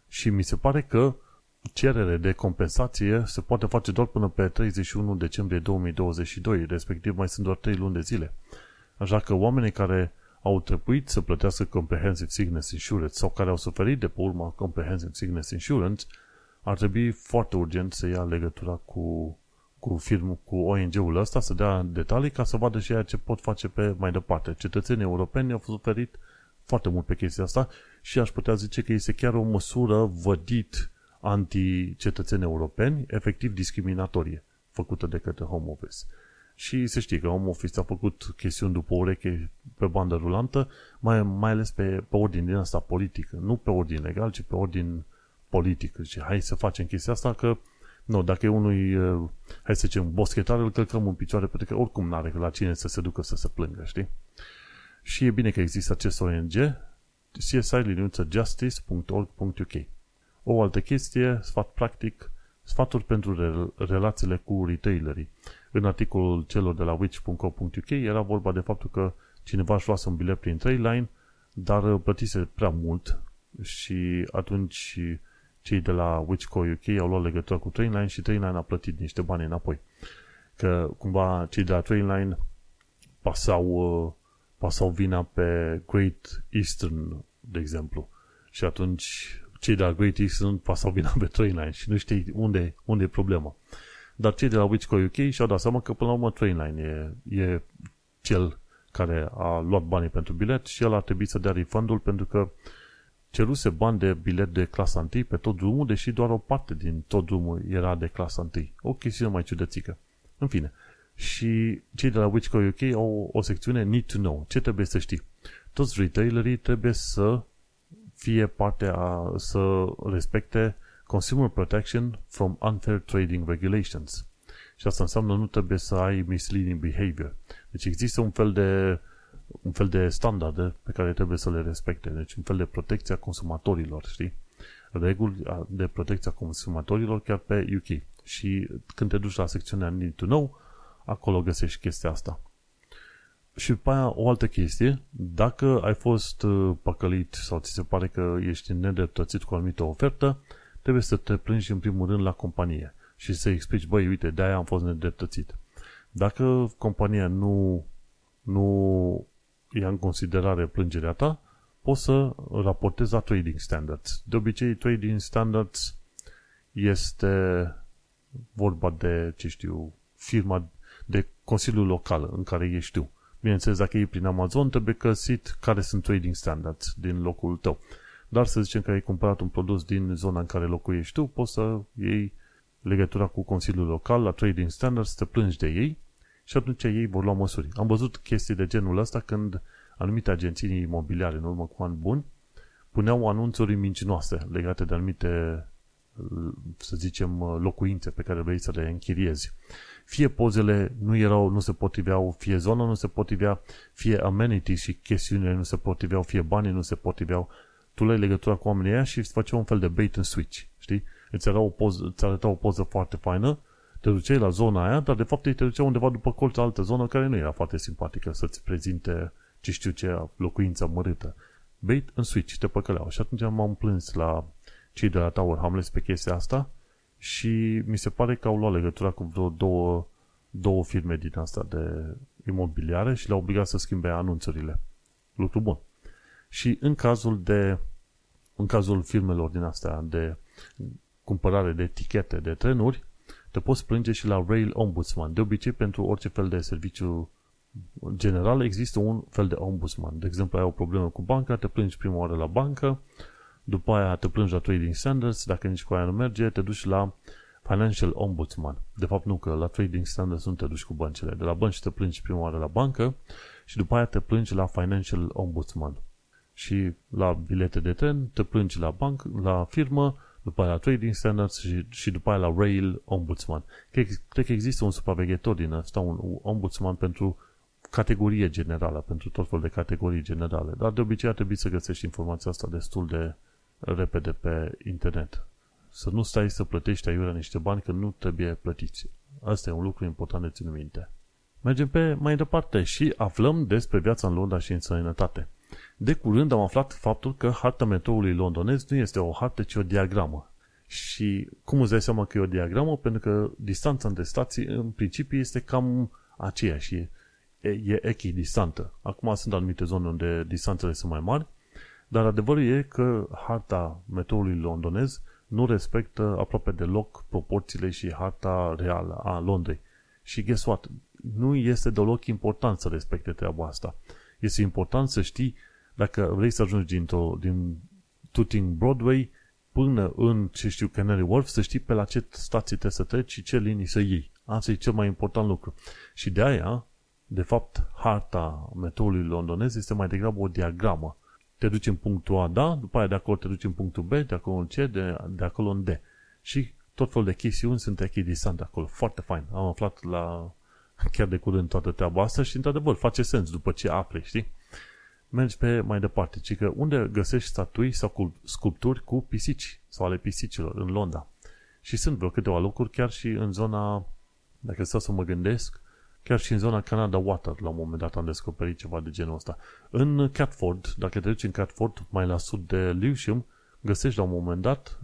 Și mi se pare că cerere de compensație se poate face doar până pe 31 decembrie 2022, respectiv mai sunt doar 3 luni de zile. Așa că oamenii care au trebuit să plătească Comprehensive Sickness Insurance sau care au suferit de pe urma Comprehensive Sickness Insurance ar trebui foarte urgent să ia legătura cu, cu firmă, cu ONG-ul ăsta, să dea detalii ca să vadă și ea ce pot face pe mai departe. Cetățenii europeni au suferit foarte mult pe chestia asta și aș putea zice că este chiar o măsură vădit anti-cetățeni europeni, efectiv discriminatorie, făcută de către Home Office. Și se știe că Home Office a făcut chestiuni după ureche pe bandă rulantă, mai, mai ales pe, pe ordin din asta politică. Nu pe ordin legal, ci pe ordin politic. Deci hai să facem chestia asta că nu, dacă e unui, uh, hai să zicem, boschetar, îl călcăm în picioare pentru că oricum n-are la cine să se ducă să se plângă, știi? Și e bine că există acest ONG, csi-justice.org.uk o altă chestie, sfat practic, sfaturi pentru relațiile cu retailerii. În articolul celor de la witch.co.uk era vorba de faptul că cineva își luase un bilet prin Trayline, dar plătise prea mult și atunci cei de la Witch.co.uk au luat legătura cu Trainline și Trainline a plătit niște bani înapoi. că cumva cei de la Trainline pasau, uh, pasau vina pe Great Eastern, de exemplu. Și atunci cei de la Great Eastern pasau vina pe Trainline și nu știi unde, unde e problema. Dar cei de la Wichco UK și-au dat seama că până la urmă Trainline e, e cel care a luat banii pentru bilet și el a trebuit să dea refundul pentru că ceruse bani de bilet de clasa 1 pe tot drumul, deși doar o parte din tot drumul era de clasa 1. O chestiune mai ciudățică. În fine. Și cei de la Wichco UK au o secțiune Need to Know. Ce trebuie să știi? Toți retailerii trebuie să fie parte a, să respecte Consumer Protection from Unfair Trading Regulations. Și asta înseamnă nu trebuie să ai misleading behavior. Deci există un fel de un fel de standarde pe care trebuie să le respecte. Deci un fel de protecție a consumatorilor, știi? Reguli de protecție a consumatorilor chiar pe UK. Și când te duci la secțiunea Need to Know, acolo găsești chestia asta. Și după aia o altă chestie, dacă ai fost uh, păcălit sau ți se pare că ești nedreptățit cu o anumită ofertă, trebuie să te plângi în primul rând la companie și să explici, băi, uite, de-aia am fost nedreptățit. Dacă compania nu, nu ia în considerare plângerea ta, poți să raportezi la Trading Standards. De obicei, Trading Standards este vorba de, ce știu, firma de consiliul local în care ești tu. Bineînțeles, dacă e prin Amazon, trebuie găsit care sunt trading standards din locul tău. Dar să zicem că ai cumpărat un produs din zona în care locuiești tu, poți să iei legătura cu Consiliul Local la Trading Standards, să te plângi de ei și atunci ei vor lua măsuri. Am văzut chestii de genul ăsta când anumite agenții imobiliare, în urmă cu ani buni, puneau anunțuri mincinoase legate de anumite, să zicem, locuințe pe care vrei să le închiriezi. Fie pozele nu erau, nu se potriveau, fie zona nu se potrivea, fie amenities și chestiunile nu se potriveau, fie banii nu se potriveau. Tu le legătura cu oamenii aia și îți făceau un fel de bait and switch, știi? Îți, era o poză, îți arăta o poză foarte faină, te duceai la zona aia, dar de fapt te duceai undeva după colț altă zonă care nu era foarte simpatică să-ți prezinte ce știu ce locuință mărită. Bait and switch, te păcăleau. Și atunci m-am plâns la cei de la Tower Hamlets pe chestia asta și mi se pare că au luat legătura cu vreo două, două firme din asta de imobiliare și le-au obligat să schimbe anunțurile. Lucru bun. Și în cazul de în cazul firmelor din astea de cumpărare de etichete de trenuri, te poți plânge și la Rail Ombudsman. De obicei, pentru orice fel de serviciu general există un fel de ombudsman. De exemplu, ai o problemă cu banca, te plângi prima oară la bancă, după aia te plângi la Trading Standards, dacă nici cu aia nu merge, te duci la Financial Ombudsman. De fapt nu, că la Trading Standards nu te duci cu băncile. De la bănci te plângi prima oară la bancă și după aia te plângi la Financial Ombudsman. Și la bilete de tren te plângi la banc, la firmă, după aia la Trading Standards și, și după aia la Rail Ombudsman. Cred, cred că există un supraveghetor din ăsta, un ombudsman pentru categorie generală, pentru tot felul de categorii generale. Dar de obicei ar trebui să găsești informația asta destul de repede pe internet. Să nu stai să plătești aiurea niște bani că nu trebuie plătiți. Asta e un lucru important de ținut minte. Mergem pe mai departe și aflăm despre viața în Londra și în sănătate. De curând am aflat faptul că harta metroului londonez nu este o hartă, ci o diagramă. Și cum îți dai seama că e o diagramă? Pentru că distanța între stații în principiu este cam aceeași, e, e echidistantă. Acum sunt anumite zone unde distanțele sunt mai mari, dar adevărul e că harta metroului londonez nu respectă aproape deloc proporțiile și harta reală a Londrei. Și guess what? Nu este deloc important să respecte treaba asta. Este important să știi dacă vrei să ajungi din, din Tooting Broadway până în, ce știu, Canary Wharf, să știi pe la ce stații trebuie să treci și ce linii să iei. Asta e cel mai important lucru. Și de aia, de fapt, harta metroului londonez este mai degrabă o diagramă te duci în punctul A, da, după aia de acolo te duci în punctul B, de acolo în C, de, de acolo în D. Și tot felul de chestiuni sunt echidistante acolo. Foarte fain. Am aflat la chiar de curând toată treaba asta și într-adevăr face sens după ce afli, știi? Mergi pe mai departe, ci că unde găsești statui sau sculpturi cu pisici sau ale pisicilor în Londra. Și sunt vreo câteva locuri chiar și în zona, dacă stau să mă gândesc, Chiar și în zona Canada Water, la un moment dat am descoperit ceva de genul ăsta. În Catford, dacă te duci în Catford, mai la sud de Lewisham, găsești la un moment dat,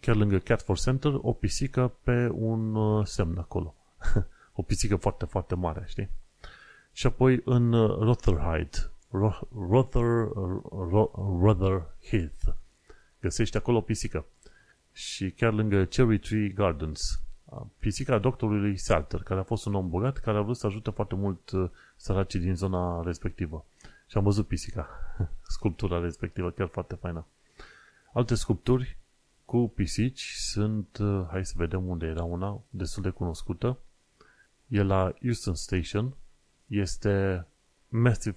chiar lângă Catford Center, o pisică pe un uh, semn acolo. O pisică foarte, foarte mare, știi? Și apoi în uh, Rotherhide, Rother, Rother Heath, găsești acolo o pisică. Și chiar lângă Cherry Tree Gardens, pisica doctorului Salter, care a fost un om bogat, care a vrut să ajute foarte mult uh, săracii din zona respectivă. Și am văzut pisica, sculptura respectivă, chiar foarte faină. Alte sculpturi cu pisici sunt, uh, hai să vedem unde era una, destul de cunoscută. E la Houston Station, este Matthew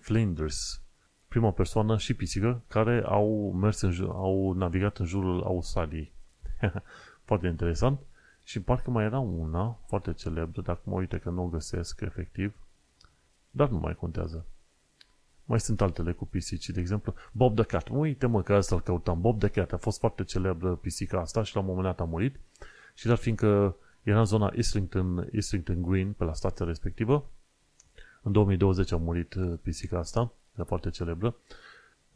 Flinders, prima persoană și pisică care au mers în, au navigat în jurul Australiei. foarte interesant. Și parcă mai era una foarte celebră, dar acum uite că nu o găsesc efectiv. Dar nu mai contează. Mai sunt altele cu pisici, de exemplu, Bob the Cat. Uite mă că asta îl căutam. Bob the Cat a fost foarte celebră pisica asta și la un moment dat a murit. Și dar fiindcă era în zona Islington, Islington Green, pe la stația respectivă, în 2020 a murit uh, pisica asta, e foarte celebră.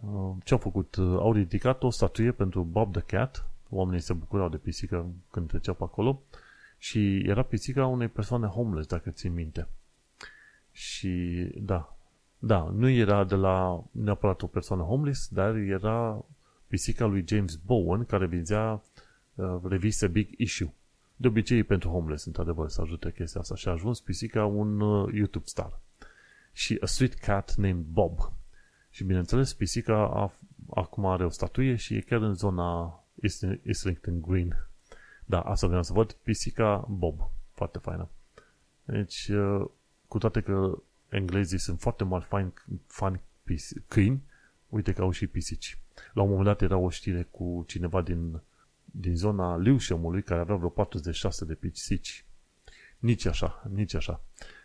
Uh, ce au făcut? Uh, au ridicat o statuie pentru Bob the Cat, oamenii se bucurau de pisică când treceau pe acolo și era pisica unei persoane homeless, dacă ții minte. Și da, da, nu era de la neapărat o persoană homeless, dar era pisica lui James Bowen, care vindea uh, reviste Big Issue. De obicei pentru homeless, într-adevăr, să ajute chestia asta. Și a ajuns pisica un uh, YouTube star. Și A Street Cat Named Bob. Și bineînțeles, pisica a, acum are o statuie și e chiar în zona Islington Green. Da, asta vreau să văd. Pisica Bob. Foarte faină. Deci, uh, cu toate că englezii sunt foarte mari fan, fan câini, uite că au și pisici. La un moment dat era o știre cu cineva din, din zona Lewisham-ului care avea vreo 46 de pisici. Nici așa, nici așa.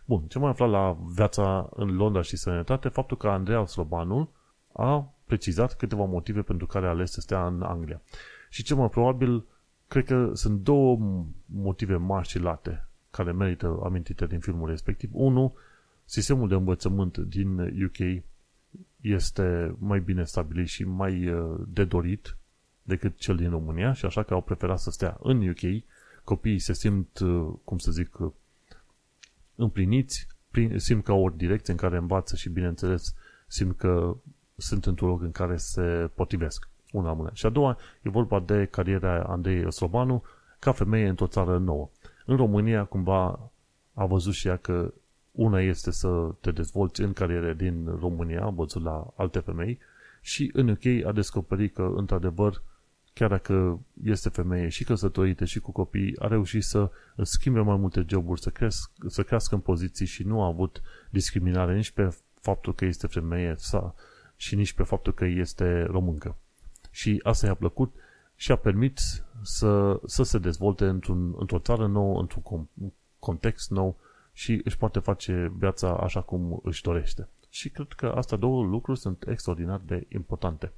Bun, ce mai aflat la viața în Londra și sănătate? Faptul că Andreea Slobanul a precizat câteva motive pentru care a ales să stea în Anglia. Și cel mai probabil, cred că sunt două motive mari și late care merită amintite din filmul respectiv. Unu, sistemul de învățământ din UK este mai bine stabilit și mai uh, de dorit decât cel din România și așa că au preferat să stea în UK. Copiii se simt, uh, cum să zic, uh, împliniți, simt că au o direcție în care învață și, bineînțeles, simt că sunt într-un loc în care se potrivesc. Una mână. Și a doua e vorba de cariera Andrei Slobanu ca femeie într-o țară nouă. În România, cumva, a văzut și ea că una este să te dezvolți în cariere din România, a văzut la alte femei, și în UK a descoperit că, într-adevăr, chiar dacă este femeie și căsătorită și cu copii, a reușit să schimbe mai multe joburi, să, cresc, să crească în poziții și nu a avut discriminare nici pe faptul că este femeie sa, și nici pe faptul că este româncă. Și asta i-a plăcut și a permis să, să se dezvolte într-un, într-o țară nouă, într-un context nou și își poate face viața așa cum își dorește. Și cred că astea două lucruri sunt extraordinar de importante.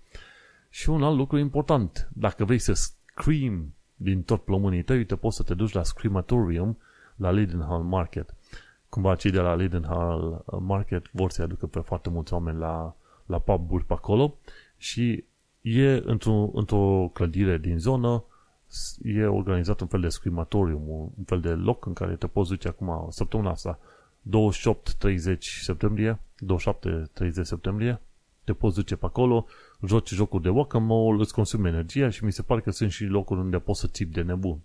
Și un alt lucru important, dacă vrei să scream din tot plămânii tăi, te poți să te duci la Screamatorium la Leadenhall Market. Cumva cei de la Leadenhall Market vor să aducă pe foarte mulți oameni la, la pub-uri pe acolo și e într-o, într-o clădire din zonă, e organizat un fel de scrimatorium, un fel de loc în care te poți duce acum săptămâna asta, 28-30 septembrie, 27-30 septembrie, te poți duce pe acolo, joci jocuri de whack-a-mole, îți consumi energia și mi se pare că sunt și locuri unde poți să țip de nebun.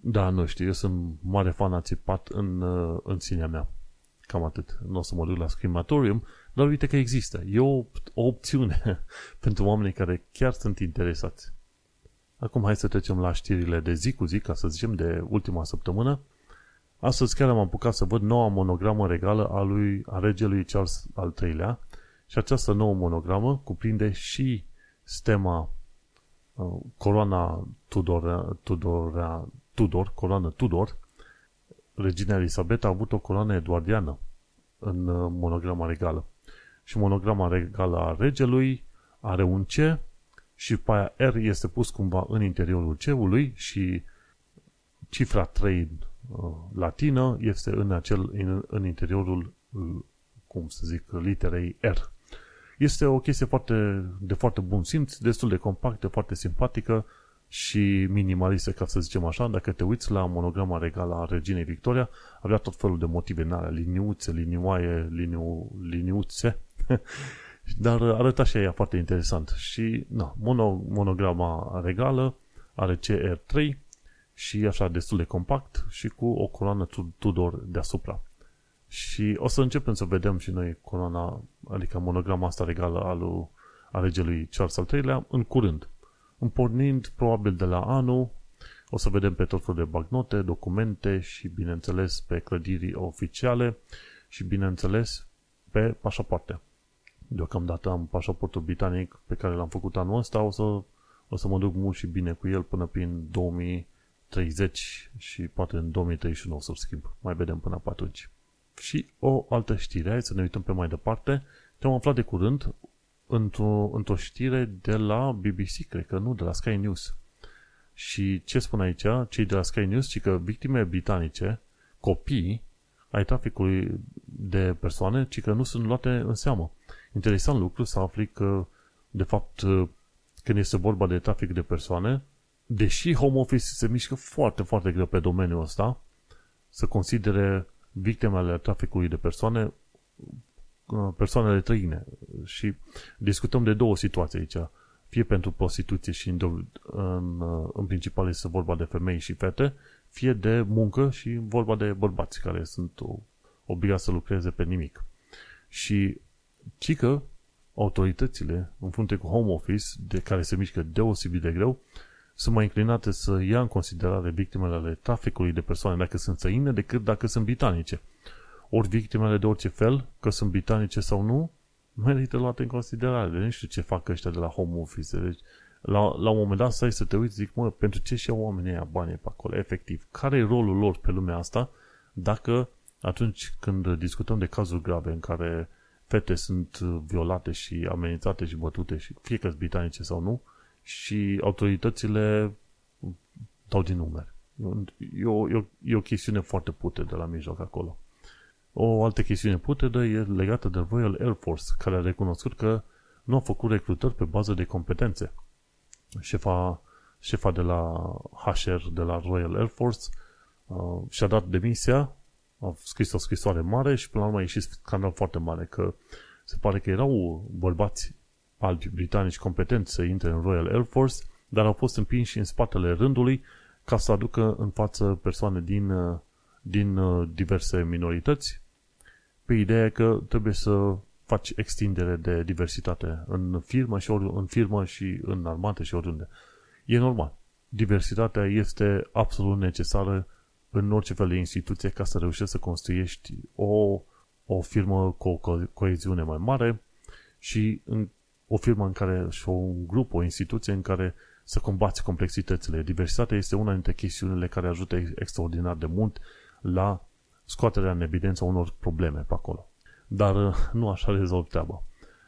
Da, nu știu, eu sunt mare fan a țipat în, în sinea mea. Cam atât. Nu o să mă duc la scrimatorium, dar uite că există. E o, o opțiune pentru oamenii care chiar sunt interesați. Acum hai să trecem la știrile de zi cu zi, ca să zicem, de ultima săptămână. Astăzi chiar am apucat să văd noua monogramă regală a, lui, a regelui Charles al III-lea și această nouă monogramă cuprinde și stema uh, coroana Tudor, Tudor, Tudor, coroană Tudor. Regina Elisabeta a avut o coroană eduardiană în uh, monograma regală și monograma regală a regelui are un C și pe aia R este pus cumva în interiorul C-ului și cifra 3 uh, latină este în, acel, în, în interiorul, uh, cum să zic, literei R. Este o chestie foarte, de foarte bun simț, destul de compactă, foarte simpatică, și minimaliste, ca să zicem așa, dacă te uiți la monograma regală a reginei Victoria, avea tot felul de motive în alea, liniuțe, linioaie, liniu, liniuțe, dar arăta și ea foarte interesant. Și, na, mono, monograma regală are CR3 și așa destul de compact și cu o coloană Tudor deasupra. Și o să începem să vedem și noi coloana, adică monograma asta regală a, lui, a regelui Charles al III-lea în curând. Împornind probabil de la anul, o să vedem pe tot felul de bagnote, documente și, bineînțeles, pe clădiri oficiale și, bineînțeles, pe pașapoarte. Deocamdată am pașaportul britanic pe care l-am făcut anul ăsta, o să, o să mă duc mult și bine cu el până prin 2030 și poate în 2031 o să-l schimb. Mai vedem până pe atunci. Și o altă știre, hai să ne uităm pe mai departe. Te-am aflat de curând într-o, într-o știre de la BBC, cred că nu, de la Sky News. Și ce spun aici, cei de la Sky News, ci că victime britanice, copii ai traficului de persoane, ci că nu sunt luate în seamă. Interesant lucru să afli că, de fapt, când este vorba de trafic de persoane, deși home office se mișcă foarte, foarte greu pe domeniul ăsta, să considere victimele traficului de persoane uh, persoanele trăine. Și discutăm de două situații aici. Fie pentru prostituție și în, în, uh, în principal este vorba de femei și fete, fie de muncă și vorba de bărbați care sunt obligați să lucreze pe nimic. Și ci că autoritățile, în frunte cu home office, de care se mișcă deosebit de greu, sunt mai inclinate să ia în considerare victimele ale traficului de persoane dacă sunt străine decât dacă sunt britanice. Ori victimele de orice fel, că sunt britanice sau nu, merită luate în considerare. Deci nu știu ce fac ăștia de la home office. Deci, la, la un moment dat stai să te uiți, zic, mă, pentru ce și oamenii ăia bani pe acolo, efectiv? Care e rolul lor pe lumea asta dacă atunci când discutăm de cazuri grave în care fete sunt violate și amenințate și bătute și fie că sunt britanice sau nu, și autoritățile dau din numeri. E o, e, o, e o chestiune foarte pute de la mijloc acolo. O altă chestiune putredă e legată de Royal Air Force, care a recunoscut că nu a făcut recrutări pe bază de competențe. Șefa, șefa de la HR de la Royal Air Force uh, și-a dat demisia, a scris o scrisoare mare și până la urmă a ieșit scandal foarte mare că se pare că erau bărbați albi britanici competenți să intre în Royal Air Force, dar au fost împinși în spatele rândului ca să aducă în față persoane din, uh, din uh, diverse minorități pe ideea că trebuie să faci extindere de diversitate în firmă și, ori, în firmă și în armată și oriunde. E normal. Diversitatea este absolut necesară în orice fel de instituție ca să reușești să construiești o, o firmă cu o co- coeziune mai mare și în o firmă în care și un grup, o instituție în care să combați complexitățile. Diversitatea este una dintre chestiunile care ajută extraordinar de mult la scoaterea în evidență unor probleme pe acolo. Dar uh, nu așa rezolv treaba.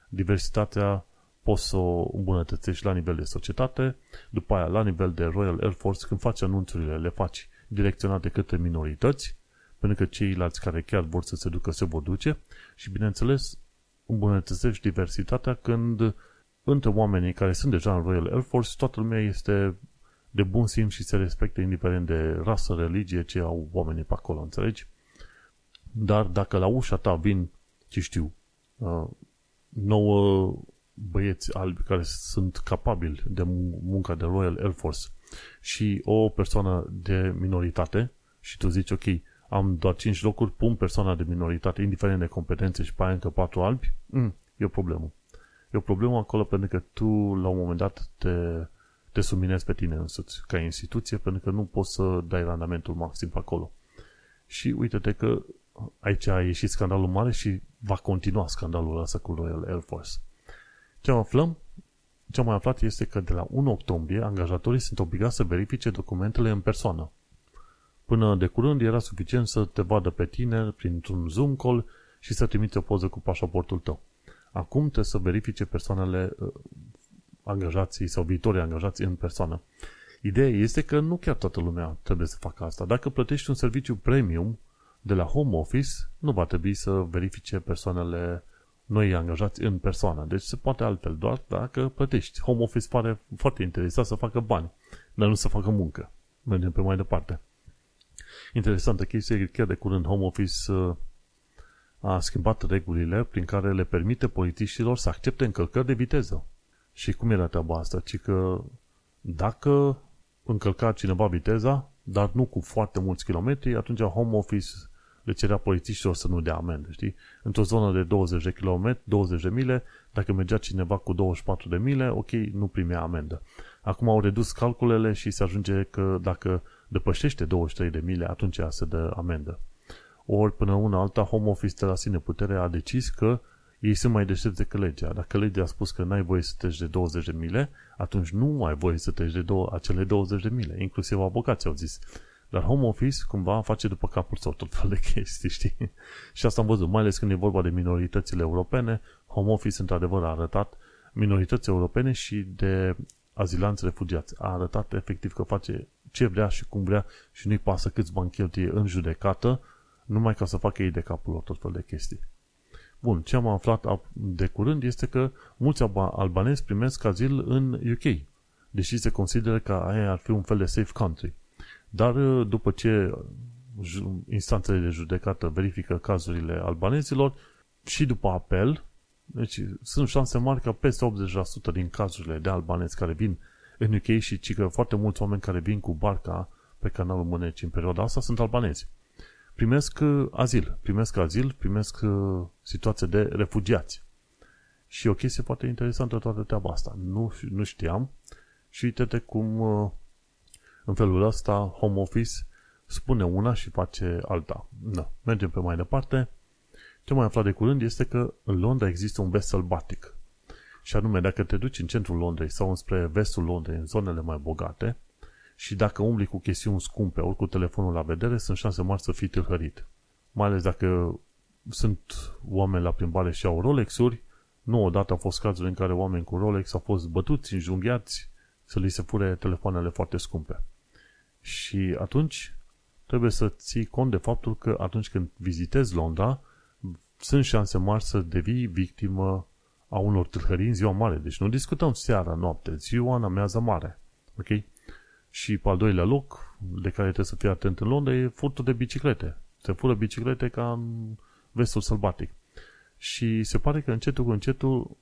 Diversitatea poți să o îmbunătățești la nivel de societate, după aia la nivel de Royal Air Force, când faci anunțurile, le faci direcționate către minorități, pentru că ceilalți care chiar vor să se ducă se vor duce și, bineînțeles, îmbunătățești diversitatea când între oamenii care sunt deja în Royal Air Force, toată lumea este de bun simț și se respectă indiferent de rasă, religie, ce au oamenii pe acolo, înțelegi? Dar dacă la ușa ta vin, ce știu, uh, nouă băieți albi care sunt capabili de munca de Royal Air Force și o persoană de minoritate și tu zici, ok, am doar 5 locuri, pun persoana de minoritate, indiferent de competențe și pe aia încă 4 albi, mm, e o problemă. E o problemă acolo pentru că tu, la un moment dat, te, te suminezi pe tine însuți, ca instituție, pentru că nu poți să dai randamentul maxim pe acolo. Și uite-te că aici a ieșit scandalul mare și va continua scandalul ăsta cu Royal Air Force. Ce aflăm? Ce am mai aflat este că de la 1 octombrie angajatorii sunt obligați să verifice documentele în persoană. Până de curând era suficient să te vadă pe tine printr-un Zoom call și să trimiți o poză cu pașaportul tău. Acum trebuie să verifice persoanele uh, angajații sau viitorii angajații în persoană. Ideea este că nu chiar toată lumea trebuie să facă asta. Dacă plătești un serviciu premium de la home office, nu va trebui să verifice persoanele noi angajați în persoană. Deci se poate altfel, doar dacă plătești. Home office pare foarte interesat să facă bani. dar nu să facă muncă. Mergem pe mai departe. Interesantă chestie, chiar de curând Home Office uh, a schimbat regulile prin care le permite politiciilor să accepte încălcări de viteză. Și cum era treaba asta? Ci că dacă încălca cineva viteza, dar nu cu foarte mulți kilometri, atunci Home Office le cerea polițiștilor să nu dea amendă, știi? Într-o zonă de 20 de km, 20 de mile, dacă mergea cineva cu 24 de mile, ok, nu primea amendă. Acum au redus calculele și se ajunge că dacă depășește 23 de mile, atunci se dă amendă. Ori până una alta, Home Office de la sine putere a decis că ei sunt mai deștepți decât legea. Dacă legea a spus că n-ai voie să treci de 20 de mile, atunci nu ai voie să treci de două, acele 20 de mile. Inclusiv avocații au zis. Dar home office cumva face după capul sau tot fel de chestii, știi? și asta am văzut, mai ales când e vorba de minoritățile europene, home office într-adevăr a arătat minorități europene și de azilanți refugiați. A arătat efectiv că face ce vrea și cum vrea și nu-i pasă câți bani cheltuie în judecată, numai ca să facă ei de capul lor tot fel de chestii. Bun, ce am aflat de curând este că mulți albanezi primesc azil în UK, deși se consideră că aia ar fi un fel de safe country. Dar uh, după ce instanțele de judecată verifică cazurile albanezilor și după apel, deci sunt șanse mari ca peste 80% din cazurile de albanezi care vin în UK și ci că foarte mulți oameni care vin cu barca pe canalul Mâneci în perioada asta sunt albanezi. Primesc uh, azil, primesc azil, primesc uh, situație de refugiați. Și o chestie foarte interesantă toată treaba asta. Nu, nu știam și uite-te cum în felul ăsta, home office spune una și face alta. Da. Mergem pe mai departe. Ce mai aflat de curând este că în Londra există un vest sălbatic. Și anume, dacă te duci în centrul Londrei sau înspre vestul Londrei, în zonele mai bogate, și dacă umbli cu chestiuni scumpe, ori cu telefonul la vedere, sunt șanse mari să fii tâlhărit. Mai ales dacă sunt oameni la plimbare și au Rolex-uri, nu odată au fost cazuri în care oameni cu Rolex au fost bătuți, înjunghiați, să li se fure telefoanele foarte scumpe. Și atunci trebuie să ții cont de faptul că atunci când vizitezi Londra, sunt șanse mari să devii victimă a unor tâlhării în ziua mare. Deci nu discutăm seara, noapte, ziua în amiază mare. Ok? Și pe al doilea loc, de care trebuie să fii atent în Londra, e furtul de biciclete. Se fură biciclete ca în vestul sălbatic. Și se pare că încetul cu încetul,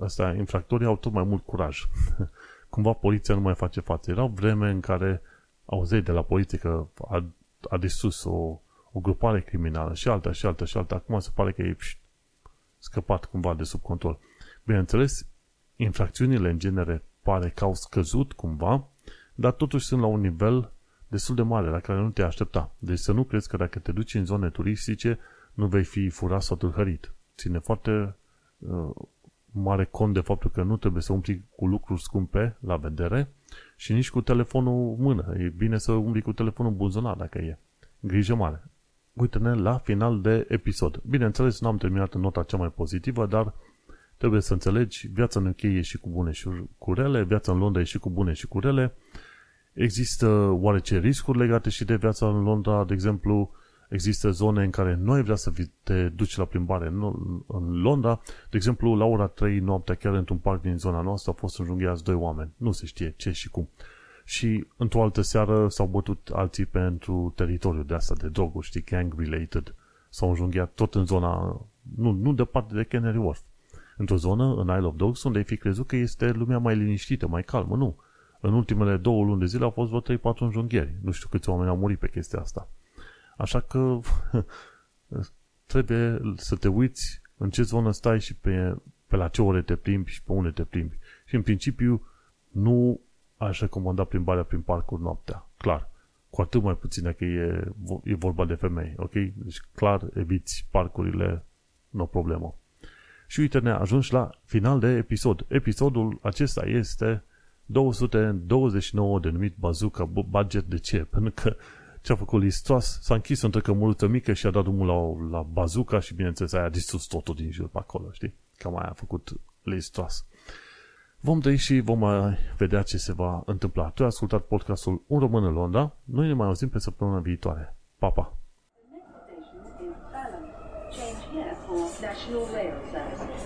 asta, infractorii au tot mai mult curaj. Cumva poliția nu mai face față. Erau vreme în care auzeai de la poliție că a, a distrus o, o grupare criminală și alta și alta și alta. Acum se pare că e pșt, scăpat cumva de sub control. Bineînțeles, infracțiunile în genere pare că au scăzut cumva, dar totuși sunt la un nivel destul de mare la care nu te aștepta. Deci să nu crezi că dacă te duci în zone turistice nu vei fi furat sau tâlhărit. Ține foarte uh, mare cont de faptul că nu trebuie să umpli cu lucruri scumpe la vedere și nici cu telefonul mână. E bine să umbli cu telefonul buzunar dacă e. Grijă mare. Uite-ne la final de episod. Bineînțeles, nu am terminat în nota cea mai pozitivă, dar trebuie să înțelegi, viața în UK e și cu bune și cu rele, viața în Londra e și cu bune și cu rele. Există oarece riscuri legate și de viața în Londra, de exemplu, Există zone în care nu ai vrea să te duci la plimbare în Londra. De exemplu, la ora 3 noaptea, chiar într-un parc din zona noastră, au fost înjunghiați doi oameni. Nu se știe ce și cum. Și într-o altă seară s-au bătut alții pentru teritoriul de asta de droguri, știi, gang-related. S-au înjunghiat tot în zona, nu, nu departe de Canary Wharf. Într-o zonă, în Isle of Dogs, unde ai fi crezut că este lumea mai liniștită, mai calmă. Nu. În ultimele două luni de zile au fost vreo 3-4 înjunghieri. Nu știu câți oameni au murit pe chestia asta. Așa că trebuie să te uiți în ce zonă stai și pe, pe la ce ore te plimbi și pe unde te plimbi. Și în principiu nu aș recomanda plimbarea prin parcuri noaptea. Clar. Cu atât mai puțin dacă e, e vorba de femei. Ok? Deci clar eviți parcurile, nu o problemă. Și uite, ne ajuns la final de episod. Episodul acesta este 229 denumit Bazooka Budget. De ce? Pentru că ce a făcut Listras? S-a închis într-o cămuluță mică și a dat drumul la, la bazuca și bineînțeles aia a distrus totul din jur pe acolo, știi? Cam aia a făcut Listras. Vom trăi și vom mai vedea ce se va întâmpla. Tu ai ascultat podcastul Un Român în Londra. Noi ne mai auzim pe săptămâna viitoare. Pa, pa! Change here for National Rail Service.